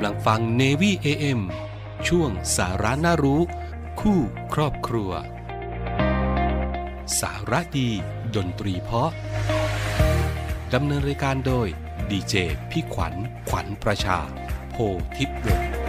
ำลังฟัง Navy AM ช่วงสาระน่ารู้ คู่ครอบครัว สาระดี ดนตรีเพาะดำเนินรายการโดยดีเจพี่ขวัญขวัญประชา โพทิพย์วงศ์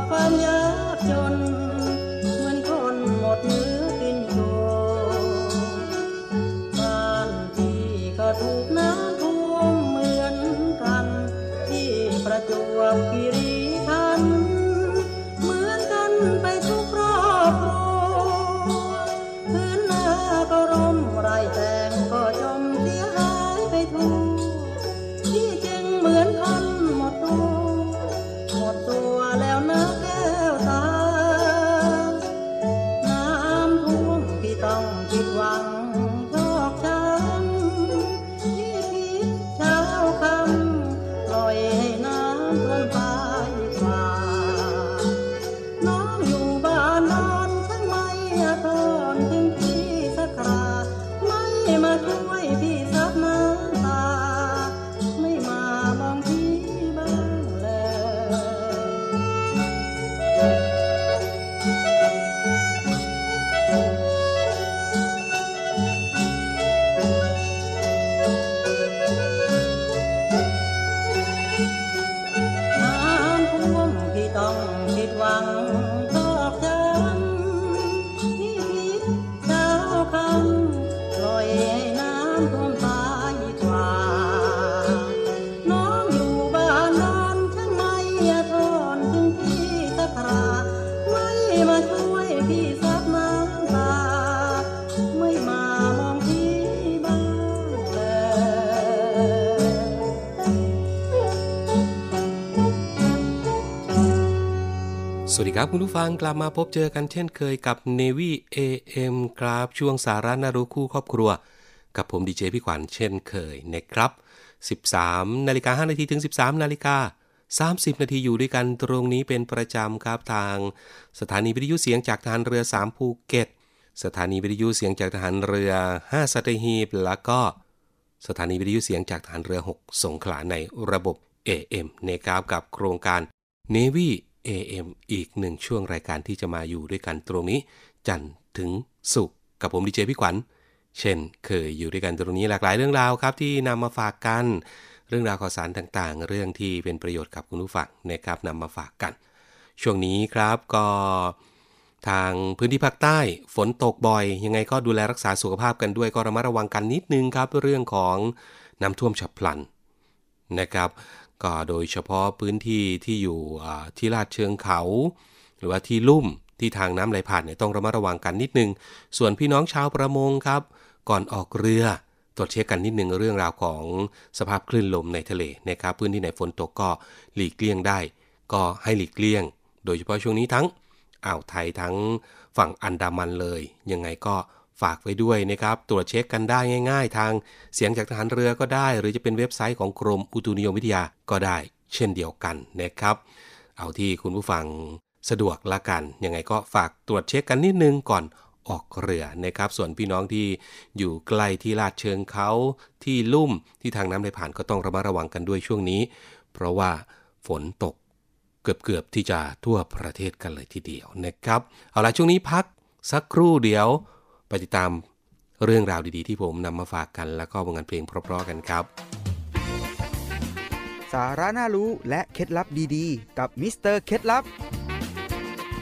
papanya สวัสดีครับคุณผู้ฟังกลับมาพบเจอกันเช่นเคยกับ Navy AM ครับ ช่วงสาระน่ารู้คู่ครอบครัว กับผมดีเจพี่ขวัญเช่นเคยนะครับ 13นาฬิกา5นาทีถึง 13นาฬิกา30 นาทีอยู่ด้วยกันตรงนี้เป็นประจำครับทาง สถานีวิทยุเสียงจากทหารเรือ 3 ภูเก็ต สถานีวิทยุเสียงจากทหารเรือ 5 สัตหีบ แล้วก็ สถานีวิทยุเสียงจากทหารเรือ 6 สงขลาในระบบ AM ในกราบกับโครงการ Navy AM อีกหนึ่งช่วงรายการที่จะมาอยู่ด้วยกันตรงนี้ จันทร์ถึงศุกร์กับผมดีเจพี่ขวัญ เช่นเคยอยู่ด้วยกันตรงนี้หลากหลายเรื่องราวครับที่นำมาฝากกัน เรื่องราวข่าวสารต่างๆ เรื่องที่เป็นประโยชน์กับคุณผู้ฟังนะครับนำมาฝากกัน ช่วงนี้ครับก็ทางพื้นที่ภาคใต้ฝนตกบ่อย ยังไงก็ดูแลรักษาสุขภาพกันด้วยก็ระมัดระวังกันนิดนึงครับ เรื่องของน้ำท่วมฉับพลันนะครับ ก็โดยเฉพาะพื้นที่ที่อยู่ที่ลาดเชิงเขา หรือว่าที่ลุ่มที่ทางน้ำไหลผ่านเนี่ยต้องระมัดระวังกันนิดนึง ส่วนพี่น้องชาวประมงครับ ก่อนออกเรือตรวจเช็คกันนิดนึงเรื่องราวของสภาพคลื่นลมในทะเลนะครับพื้นที่ไหนฝนตกก็หลีกเลี่ยงได้ ก็ให้หลีกเลี่ยง โดยเฉพาะช่วงนี้ทั้งอ่าวไทยทั้งฝั่งอันดามันเลย ยังไงก็ ฝากไว้ด้วยนะครับ ตรวจเช็คกันได้ง่าย ๆ ทางเสียงจากทหารเรือก็ได้ หรือจะเป็นเว็บไซต์ของกรมอุตุนิยมวิทยาก็ได้ เช่นเดียวกันนะครับ เอาที่คุณผู้ฟังสะดวกละกันยังไงก็ฝากตรวจเช็คกันนิดนึงก่อนออกเรือนะครับ ส่วนพี่น้องที่อยู่ใกล้ที่ลาดเชิงเขาที่ลุ่มที่ทางน้ำไหลผ่านก็ต้องระมัดระวังกันด้วยช่วงนี้ เพราะว่าฝนตกเกือบๆที่จะทั่วประเทศกันเลยทีเดียวนะครับ เอาละช่วงนี้พักสักครู่เดียว ไปติดตามเรื่องราวดีๆ ที่ผมนำมาฝากกัน แล้วก็วงการเพลงเพราะๆกันครับ สาระน่ารู้และเคล็ดลับดีๆ กับมิสเตอร์เคล็ดลับ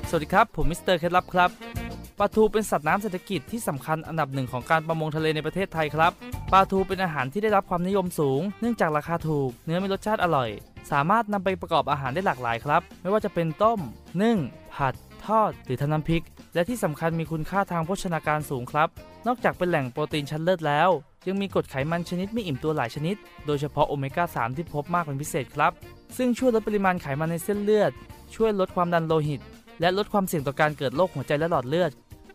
สวัสดีครับ ผมมิสเตอร์เคล็ดลับครับปลาทูเป็นสัตว์น้ำเศรษฐกิจที่สำคัญอันดับหนึ่งของการประมงทะเลในประเทศไทยครับปลาทูเป็นอาหารที่ได้รับความนิยมสูง เนื่องจากราคาถูก เนื้อมีรสชาติอร่อย สามารถนำไปประกอบอาหารได้หลากหลายครับ ไม่ว่าจะเป็นต้ม นึ่ง ผัด ทอด หรือทำน้ำพริก และที่สำคัญมีคุณค่าทางโภชนาการสูงครับ นอกจากเป็นแหล่งโปรตีนชั้นเลิศแล้ว ยังมีกรดไขมันชนิดไม่อิ่มตัวหลายชนิด โดยเฉพาะโอเมก้า 3 ที่พบมากเป็นพิเศษครับ ซึ่งช่วยลดปริมาณไขมันในเส้นเลือด ช่วยลดความดันโลหิต และลดความเสี่ยงต่อการเกิดโรคหัวใจและหลอดเลือด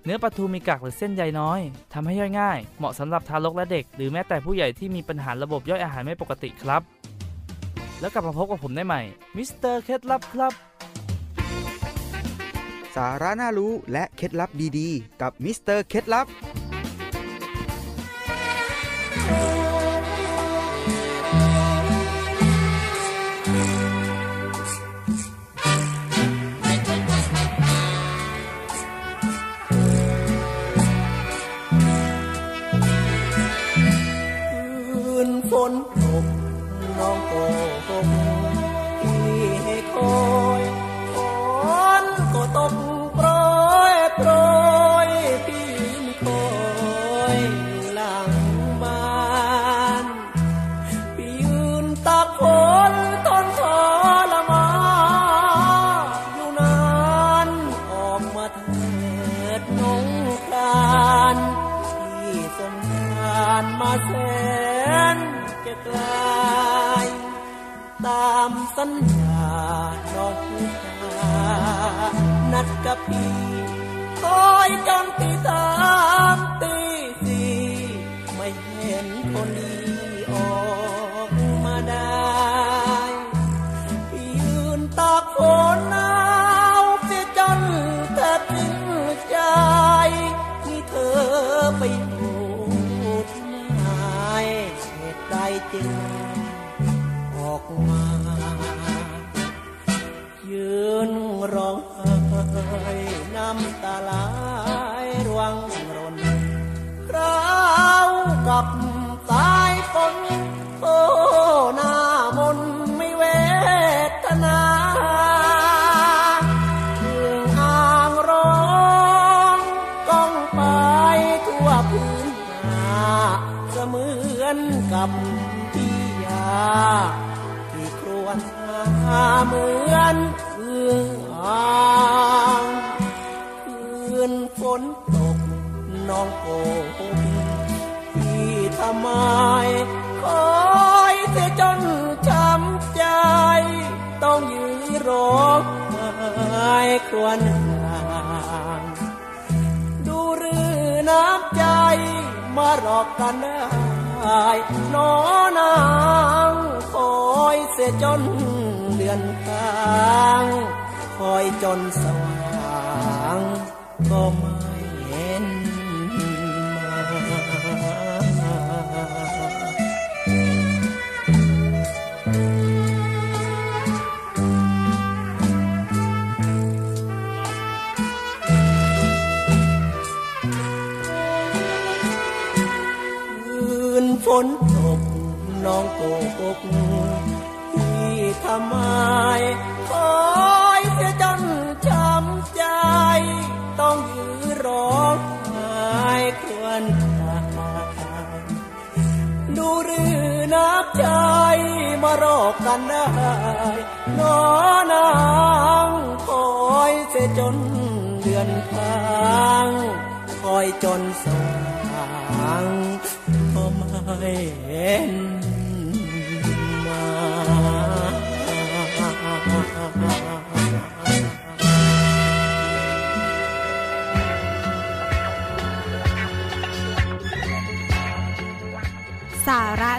เนื้อปลาทูมีกากหรือเส้นใยน้อยทำให้ย่อยง่าย เหมาะสำหรับทารกและเด็ก หรือแม้แต่ผู้ใหญ่ที่มีปัญหาระบบย่อยอาหารไม่ปกติครับ แล้วกลับมาพบกับผมได้ใหม่มิสเตอร์เคล็ดลับครับ สาระน่ารู้และเคล็ดลับดีๆ กับมิสเตอร์เคล็ดลับ ตกโปรยโปรยพี่คอยอยู่หลังบ้านพี่ยืนตากฝนทนทรมานอยู่นานออกมาเถิดน้องครานที่สงารมาแสนจะไกลตามสัญญา นัดกับพี่คอยจนตีสามตีสี่ไม่เห็นคนดีออกมาได้พี่ยืนตากฝนหนาวเสียจนแทบสิ้นใจที่เธอไปอยู่ที่ไหนเหตุใดจึงออกมาำตาไหลรวงรนคราวกับสายฝนโอ้หน้ามนไม่เวทนาเครื่องอ่างร้องก้องไปทั่วพื้นนาเสมือนกับพี่ยาที่ครวญหาเหมือน องโกหกที่ทำไมคอยเสียจนช้ำใจ ต้องยืนร้องไห้ครวญหางดูหรือน้ำใจมารอกกันได้น้อนางคอยเสียจนเดือนค้าง คอยจนสว่างก็ม่เกที่ทำไมคอยเสียจนช้ำใจ ต้องยืนร้องไห้ควรตายดูหรือนับใจมารอกกันได้นอนางคอยเสียจนเดือนค้างคอยจนสว่างก็ไม่เห็น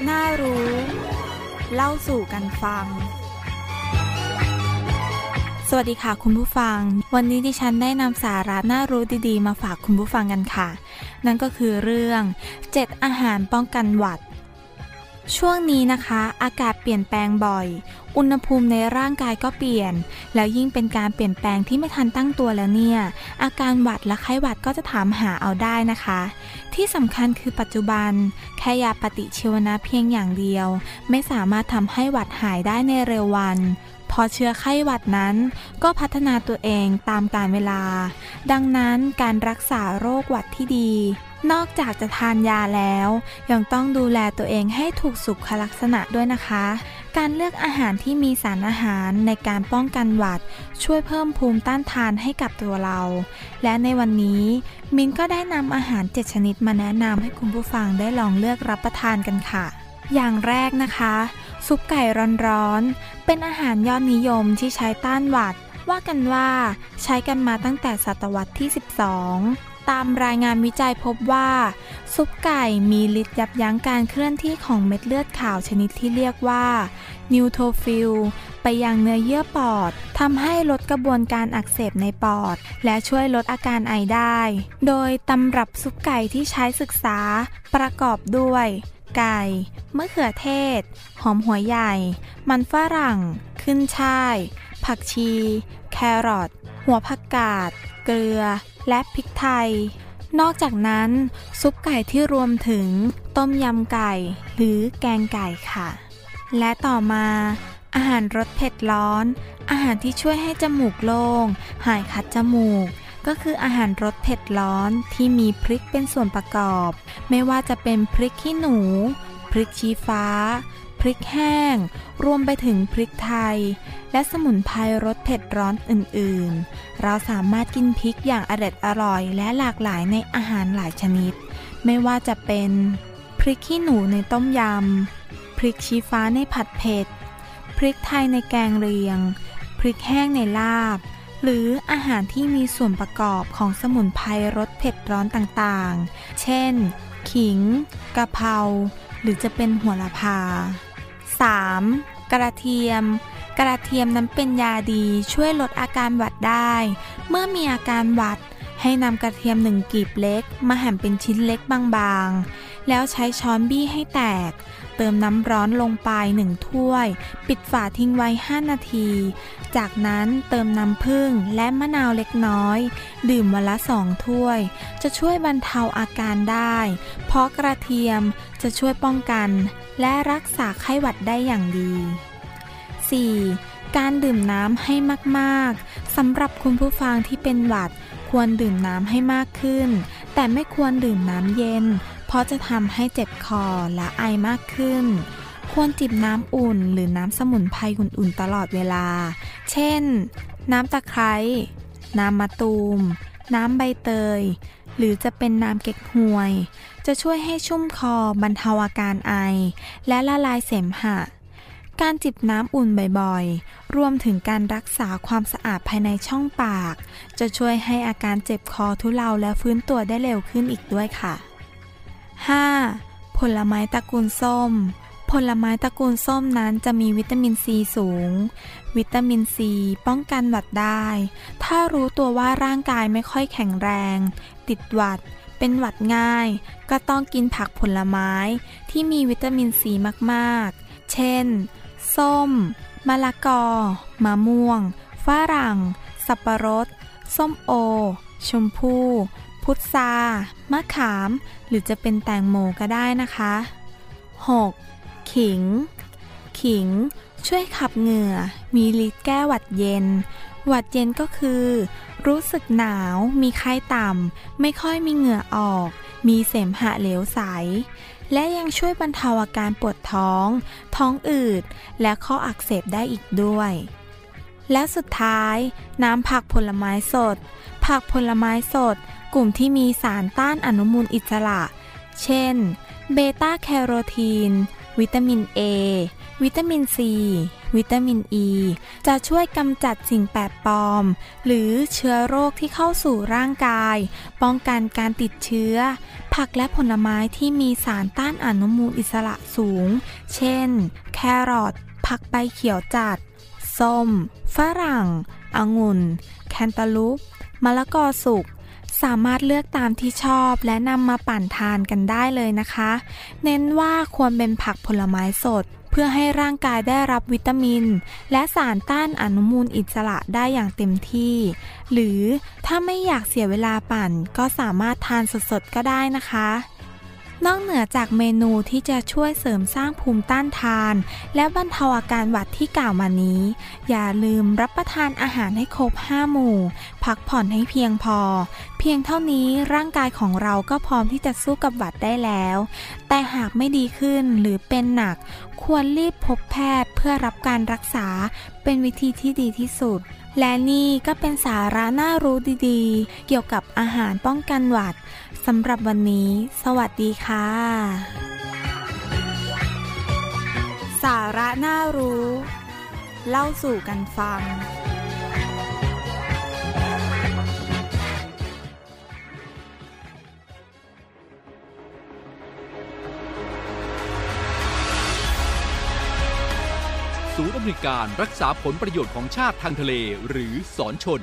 น่ารู้ เล่าสู่กันฟัง สวัสดีค่ะคุณผู้ฟัง วันนี้ดิฉันได้นำสาระน่ารู้ดีๆ มาฝากคุณผู้ฟังกันค่ะ นั่นก็คือเรื่อง 7 อาหารป้องกันหวัด ช่วงนี้นะคะ อากาศเปลี่ยนแปลงบ่อย อุณหภูมิในร่างกายก็เปลี่ยน แล้วยิ่งเป็นการเปลี่ยนแปลงที่ไม่ทันตั้งตัวแล้วเนี่ย อาการหวัดและไข้หวัดก็จะถามหาเอาได้นะคะ ที่สำคัญคือปัจจุบัน แค่ยาปฏิชีวนะเพียงอย่างเดียว ไม่สามารถทำให้หวัดหายได้ในเร็ววันพอเชื้อไข้หวัดนั้นก็พัฒนาตัวเองตามกาลเวลา ดังนั้นการรักษาโรคหวัดที่ดี นอกจากจะทานยาแล้ว ยังต้องดูแลตัวเองให้ถูกสุขลักษณะด้วยนะคะ การเลือกอาหารที่มีสารอาหารในการป้องกันหวัด ช่วยเพิ่มภูมิต้านทานให้กับตัวเรา และในวันนี้มินก็ได้นำอาหาร 7 ชนิดมาแนะนำให้คุณผู้ฟังได้ลองเลือกรับประทานกันค่ะ อย่างแรกนะคะ ซุปไก่ร้อนๆ เป็นอาหารยอดนิยมที่ใช้ต้านหวัดว่ากันว่าใช้กันมาตั้งแต่ศตวรรษที่ 12 ตามรายงานวิจัยพบว่า ซุปไก่มีฤทธิ์ยับยั้งการเคลื่อนที่ของเม็ดเลือดขาวชนิดที่เรียกว่านิวโทฟิลไปยังเนื้อเยื่อปอดทำให้ลดกระบวนการอักเสบในปอด และช่วยลดอาการไอได้ โดยตำรับซุปไก่ที่ใช้ศึกษาประกอบด้วย ไก่มะเขือเทศ หอมหัวใหญ่ มันฝรั่ง ขึ้นช่าย ผักชี แครอทหัวผักกาด เกลือ และพริกไทย นอกจากนั้น ซุปไก่ที่รวมถึง ต้มยำไก่ หรือแกงไก่ค่ะ และต่อมา อาหารรสเผ็ดร้อน อาหารที่ช่วยให้จมูกโล่งหายคัดจมูกก็คืออาหารรสเผ็ดร้อนที่มีพริกเป็นส่วนประกอบ ไม่ว่าจะเป็นพริกขี้หนู พริกชี้ฟ้า พริกแห้ง รวมไปถึงพริกไทย และสมุนไพรรสเผ็ดร้อนอื่นๆ เราสามารถกินพริกอย่างอร็ดอร่อย และหลากหลายในอาหารหลายชนิด ไม่ว่าจะเป็นพริกขี้หนูในต้มยำ พริกชี้ฟ้าในผัดเผ็ด พริกไทยในแกงเรียง พริกแห้งในลาบ หรืออาหารที่มีส่วนประกอบของสมุนไพรรสเผ็ดร้อนต่างๆ เช่น ขิง กะเพรา หรือจะเป็นหัวละพา 3. กระเทียม กระเทียมนั้นเป็นยาดีช่วยลดอาการหวัดได้ เมื่อมีอาการหวัดให้นำกระเทียมหนึ่งกีบเล็ก มาหั่นเป็นชิ้นเล็กบางๆ แล้วใช้ช้อนบี้ให้แตก เติมน้ำร้อนลงไปหนึ่งถ้วย ปิดฝาทิ้งไว้ 5 นาที จากนั้นเติมน้ำผึ้งและมะนาวเล็กน้อย ดื่มวันละสองถ้วย จะช่วยบรรเทาอาการได้ เพราะกระเทียมจะช่วยป้องกัน และรักษาไข้หวัดได้อย่างดี 4. การดื่มน้ำให้มากๆสำหรับคุณผู้ฟังที่เป็นหวัด ควรดื่มน้ำให้มากขึ้น แต่ไม่ควรดื่มน้ำเย็น ราะจะทำให้เจ็บคอและไอมากขึ้น ควรจิบน้ำอุ่นหรือน้ำสมุนไพรอุ่นๆตลอดเวลา เช่น น้ำตะไคร้น้ำมะตูม น้ำใบเตย หรือจะเป็นน้ำเก๊กฮวย จะช่วยให้ชุ่มคอบรรเทาอาการไอ และละลายเสมหะ การจิบน้ำอุ่นบ่อยๆ รวมถึงการรักษาความสะอาดภายในช่องปาก จะช่วยให้อาการเจ็บคอทุเลาและฟื้นตัวได้เร็วขึ้นอีกด้วยค่ะ 5. ผลไม้ตระกูลส้ม ผลไม้ตระกูลส้มนั้นจะมีวิตามินซีสูง วิตามินซีป้องกันหวัดได้ ถ้ารู้ตัวว่าร่างกายไม่ค่อยแข็งแรง ติดหวัด เป็นหวัดง่าย ก็ต้องกินผักผลไม้ที่มีวิตามินซีมากๆ เช่น ส้ม มะละกอ มะม่วง ฝรั่ง สับปะรด ส้มโอ ชมพู่ พุทรามะขาม หรือจะเป็นแตงโมก็ได้นะคะ 6. ขิง ขิง ช่วยขับเหงื่อ มีฤทธิ์แก้หวัดเย็น หวัดเย็นก็คือ รู้สึกหนาว มีไข้ต่ำ ไม่ค่อยมีเหงื่อออก มีเสมหะเหลวใส และยังช่วยบรรเทาอาการปวดท้อง ท้องอืด และข้ออักเสบได้อีกด้วยและสุดท้าย น้ำผักผลไม้สด ผักผลไม้สด กลุ่มที่มีสารต้านอนุมูลอิสระ เช่น เบต้าแคโรทีน วิตามิน A วิตามิน C วิตามิน E จะช่วยกำจัดสิ่งแปลกปลอม หรือเชื้อโรคที่เข้าสู่ร่างกาย ป้องกันการติดเชื้อ ผักและผลไม้ที่มีสารต้านอนุมูลอิสระสูง เช่น แครอท ผักใบเขียวจัด ส้ม ฝรั่ง องุ่น แคนตาลูป มะละกอสุกสามารถเลือกตามที่ชอบและนำมาปั่นทานกันได้เลยนะคะ เน้นว่าควรเป็นผักผลไม้สด เพื่อให้ร่างกายได้รับวิตามิน และสารต้านอนุมูลอิสระได้อย่างเต็มที่ หรือถ้าไม่อยากเสียเวลาปั่นก็สามารถทานสดๆก็ได้นะคะ นอกเหนือจากเมนูที่จะช่วยเสริมสร้างภูมิต้านทาน และบรรเทาอาการหวัดที่กล่าวมานี้ อย่าลืมรับประทานอาหารให้ครบ 5 หมู่ พักผ่อนให้เพียงพอ เพียงเท่านี้ร่างกายของเราก็พร้อมที่จะสู้กับหวัดได้แล้ว แต่หากไม่ดีขึ้นหรือเป็นหนัก ควรรีบพบแพทย์เพื่อรับการรักษาเป็นวิธีที่ดีที่สุด และนี่ก็เป็นสาระน่ารู้ดีๆ เกี่ยวกับอาหารป้องกันหวัด สำหรับวันนี้ สวัสดีค่ะ สาระน่ารู้ เล่าสู่กันฟังศูนย์อำนวยการรักษาผลประโยชน์ของชาติทางทะเลหรือสอนชน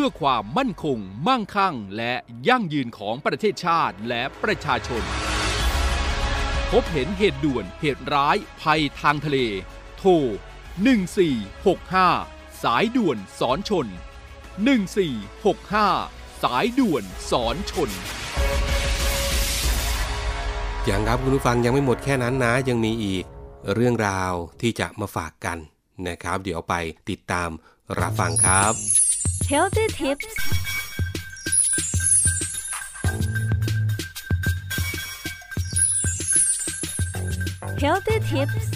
พื่อความมั่นคง มั่งคั่ง และยั่งยืนของประเทศชาติและประชาชน พบเห็นเหตุด่วนเหตุร้ายภัยทางทะเล โทร 1465 สายด่วนสอนชน 1465 สายด่วนสอนชนอย่างครับคุณผู้ฟังยังไม่หมดแค่นั้นนะ ยังมีอีกเรื่องราวที่จะมาฝากกันนะครับ เดี๋ยวไปติดตามรับฟังครับ Healthy Tips Healthy Tips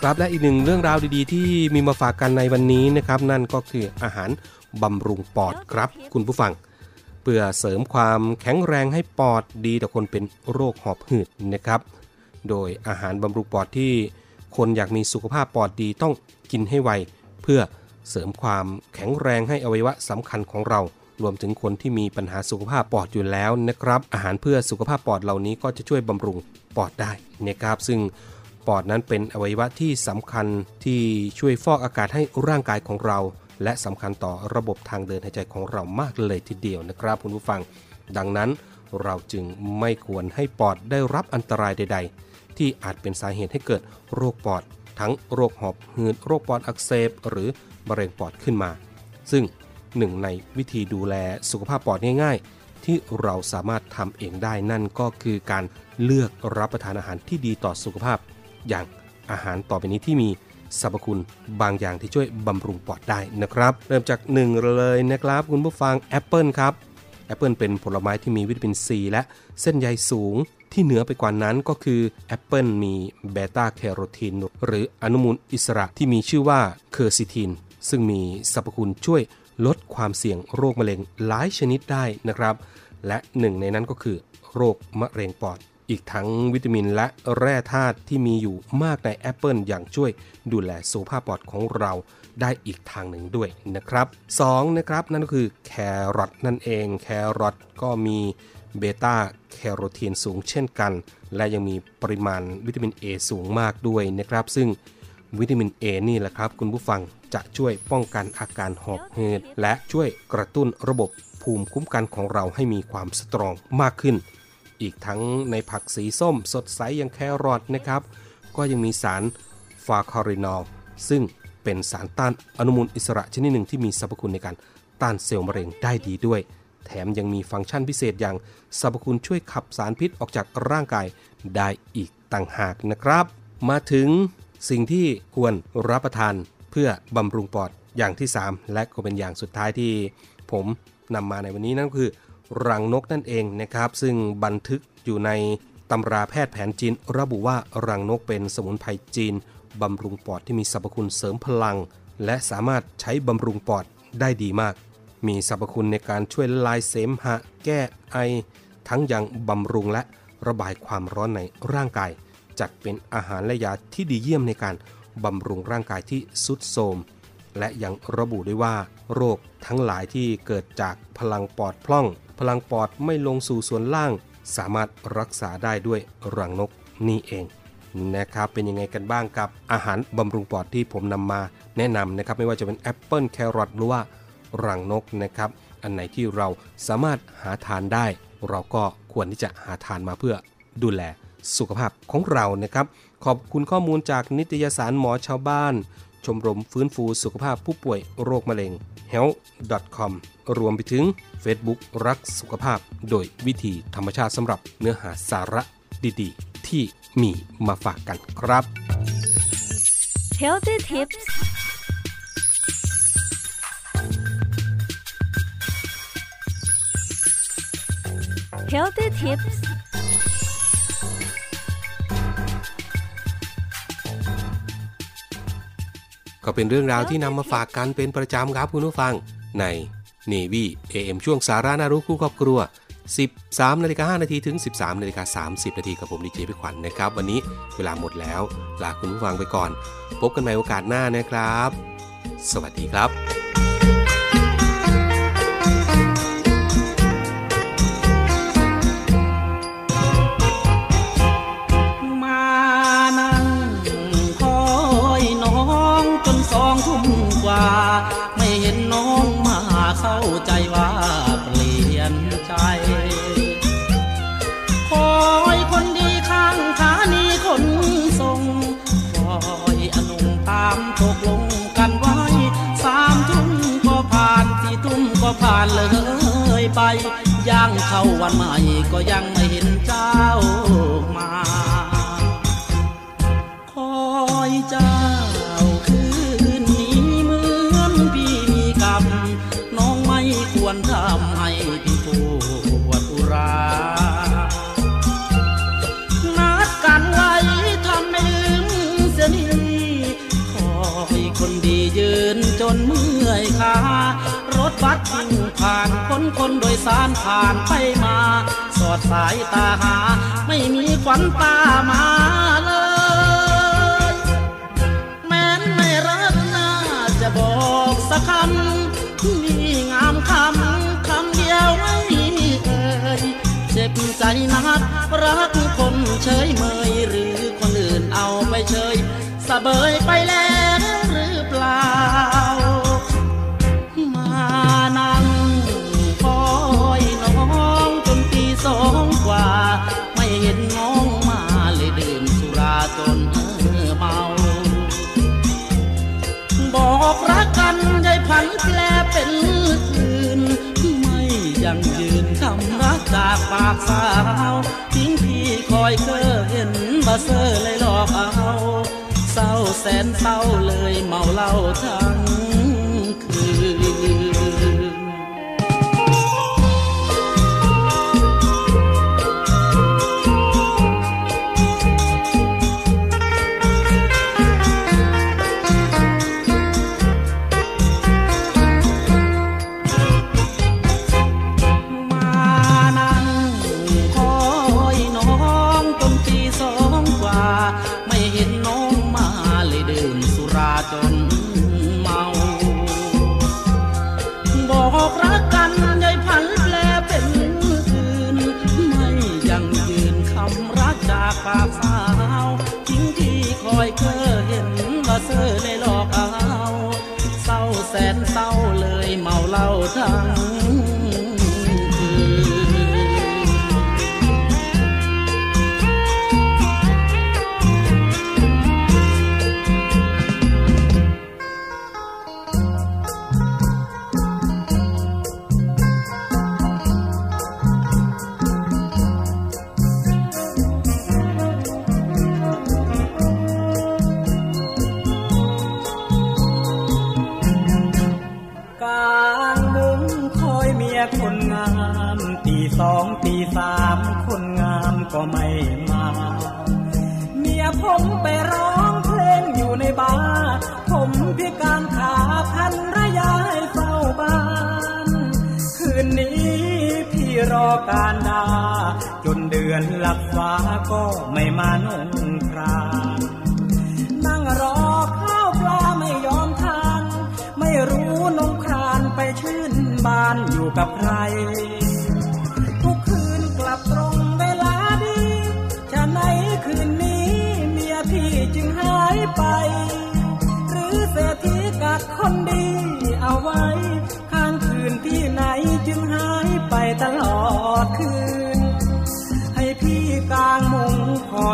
ครับและอีกหนึ่งเรื่องราวดีๆ ที่มีมาฝากกันในวันนี้นะครับ นั่นก็คืออาหารบำรุงปอดครับ คุณผู้ฟัง เพื่อเสริมความแข็งแรงให้ปอดดีต่อคนเป็นโรคหอบหืดนะครับ โดยอาหารบำรุงปอดที่คนอยากมีสุขภาพปอดดีต้องกินให้ไว เพื่อ เสริมความแข็งแรงให้อวัยวะสำคัญของเรา รวมถึงคนที่มีปัญหาสุขภาพปอดอยู่แล้วนะครับ อาหารเพื่อสุขภาพปอดเหล่านี้ก็จะช่วยบำรุงปอดได้นะครับซึ่งปอดนั้นเป็นอวัยวะที่สำคัญที่ช่วยฟอกอากาศให้ร่างกายของเรา และสำคัญต่อระบบทางเดินหายใจของเรามากเลยทีเดียวนะครับคุณผู้ฟัง ดังนั้นเราจึงไม่ควรให้ปอดได้รับอันตรายใด ๆ ที่อาจเป็นสาเหตุให้เกิดโรคปอด ทั้งโรคหอบหืดโรคปอดอักเสบ หรือ มะเร็งปอดขึ้นมา ซึ่งหนึ่งในวิธีดูแลสุขภาพปอดง่ายๆ ที่เราสามารถทำเองได้นั่นก็คือการเลือกรับประทานอาหารที่ดีต่อสุขภาพ อย่างอาหารต่อไปนี้ที่มีสรรพคุณบางอย่างที่ช่วยบำรุงปอดได้นะครับ เริ่มจากหนึ่งเลยนะครับ คุณผู้ฟังแอปเปิลครับแอปเปิลเป็นผลไม้ที่มีวิตามินซีและเส้นใยสูงที่เหนือไปกว่านั้นก็คือแอปเปิลมีเบต้าแคโรทีนหรืออนุมูลอิสระที่มีชื่อว่าเคอร์ซิทิน ซึ่งมีสรรพคุณช่วยลดความเสี่ยงโรคมะเร็งหลายชนิดได้นะครับ และหนึ่งในนั้นก็คือโรคมะเร็งปอด อีกทั้งวิตามินและแร่ธาตุที่มีอยู่มากในแอปเปิลอย่างช่วยดูแลสุขภาพปอดของเราได้อีกทางหนึ่งด้วยนะครับ2นะครับนั่นก็คือแครอทนั่นเอง แครอทก็มีเบต้าแคโรทีนสูงเช่นกัน และยังมีปริมาณวิตามิน A สูงมากด้วยนะครับ ซึ่ง วิตามิน A นี่แหละครับ คุณผู้ฟังจะช่วยป้องกันอาการหอบหืดและช่วยกระตุ้นระบบภูมิคุ้มกันของเราให้มีความสตรองมากขึ้น อีกทั้งในผักสีส้มสดใสอย่างแครอทนะครับ ก็ยังมีสารฟาคอรินอลซึ่งเป็นสารต้านอนุมูลอิสระชนิดหนึ่งที่มีสรรพคุณในการต้านเซลล์มะเร็งได้ดีด้วย แถมยังมีฟังก์ชันพิเศษอย่างสรรพคุณช่วยขับสารพิษออกจากร่างกายได้อีกต่างหากนะครับ มาถึง สิ่งที่ควรรับประทานเพื่อบำรุงปอดอย่างที่ 3 และก็เป็นอย่างสุดท้ายที่ผมนำมาในวันนี้นั่นก็คือ รังนกนั่นเองนะครับ ซึ่งบันทึกอยู่ในตำราแพทย์แผนจีน ระบุว่ารังนกเป็นสมุนไพรจีนบำรุงปอดที่มีสรรพคุณเสริมพลัง และสามารถใช้บำรุงปอดได้ดีมาก มีสรรพคุณในการช่วยละลายเสมหะ แก้ไอ ทั้งยังบำรุงและระบายความร้อนในร่างกาย จัดเป็นอาหารและยาที่ดีเยี่ยมในการบำรุงร่างกายที่ทรุดโทรมและยังระบุด้วยว่า โรคทั้งหลายที่เกิดจากพลังปอดพร่อง พลังปอดไม่ลงสู่ส่วนล่าง สามารถรักษาได้ด้วยรังนกนี่เองนะครับเป็นยังไงกันบ้างกับอาหารบำรุงปอดที่ผมนำมาแนะนำนะครับไม่ว่าจะเป็นแอปเปิลแครอทหรือว่ารังนกนะครับ อันไหนที่เราสามารถหาทานได้ เราก็ควรที่จะหาทานมาเพื่อดูแล สุขภาพของเรานะครับ ขอบคุณข้อมูลจากนิตยสารหมอชาวบ้าน ชมรมฟื้นฟูสุขภาพผู้ป่วยโรคมะเร็ง health.com รวมไปถึง Facebook รักสุขภาพ โดยวิธีธรรมชาติสำหรับเนื้อหาสาระดีๆ ที่มีมาฝากกันครับ Healthy Tips Healthy Tips ก็เป็นเรื่องราวที่นำมาฝากกันเป็นประจำครับคุณผู้ฟัง ใน Navy AM ช่วงสาระน่ารู้คู่ครอบครัว 13นาฬิกา5นาทีถึง 13นาฬิกา30นาทีกับผมดีเจพี่ขวัญนนะครับ วันนี้เวลาหมดแล้ว ลาคุณผู้ฟังไปก่อน พบกันใหม่โอกาสหน้านะครับ สวัสดีครับ ตกลงกันไว้สามทุ่มก็ผ่านสี่ทุ่มก็ผ่านเลยไปย่างเข้าวันใหม่ก็ยังไม่เห็นเจ้ามาารถบัสวิ่งผ่านคนคนโดยสารผ่านไปมา สอดสายตาหา ไม่มีขวัญตามาเลย แม้นไม่รักน่าจะบอกสักคำมีงามคำคำเดียวไม่มีเอ่ยเจ็บใจนักรักคนเฉยเมยหรือคนอื่นเอาไปเฉยสะเบยไปแล้ว ยืนคำนักจากปากสาวทิ้งพี่คอยเก้อเห็นมาเซอร์เลยหลอกเอาเศร้าแสนเศร้าเลยเมาเหล้าทั้ง ดือนหลับฟ้าก็ไม่มานุ่งครานนั่งรอข้าวปลาไม่ยอมทาน ไม่รู้นงครานไปชื่นบานอยู่กับใคร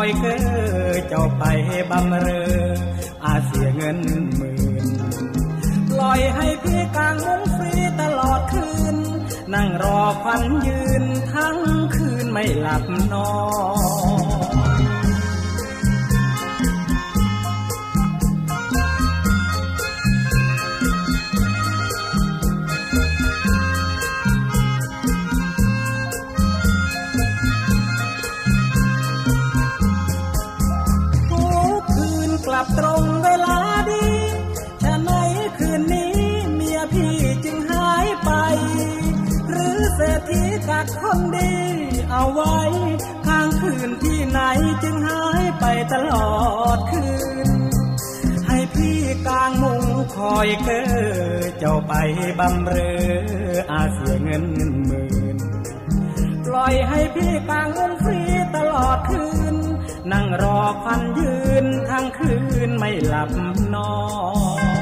อยเกอเจ้าไปบำเรอ อาเสียเงินหมื่นปล่อยให้พี่กลางมุ้งฟรีตลอดคืน นั่งรอควันยืนทั้งคืนไม่หลับนอน บตรงเวลาดีฉะไหนคืนนี้เมียพี่จึงหายไป หรือเศรษฐีกักคนดี เอาไว้ข้างคืนที่ไหนจึงหายไปตลอดคืน ให้พี่กลางมุงคอยเกอเจ้าไปบำเรออาเสียเงินหมื่น ปล่อยให้พี่กลางวงฟรีตลอดคืน นั่งรอควันยืนทั้งคืนไม่หลับนอน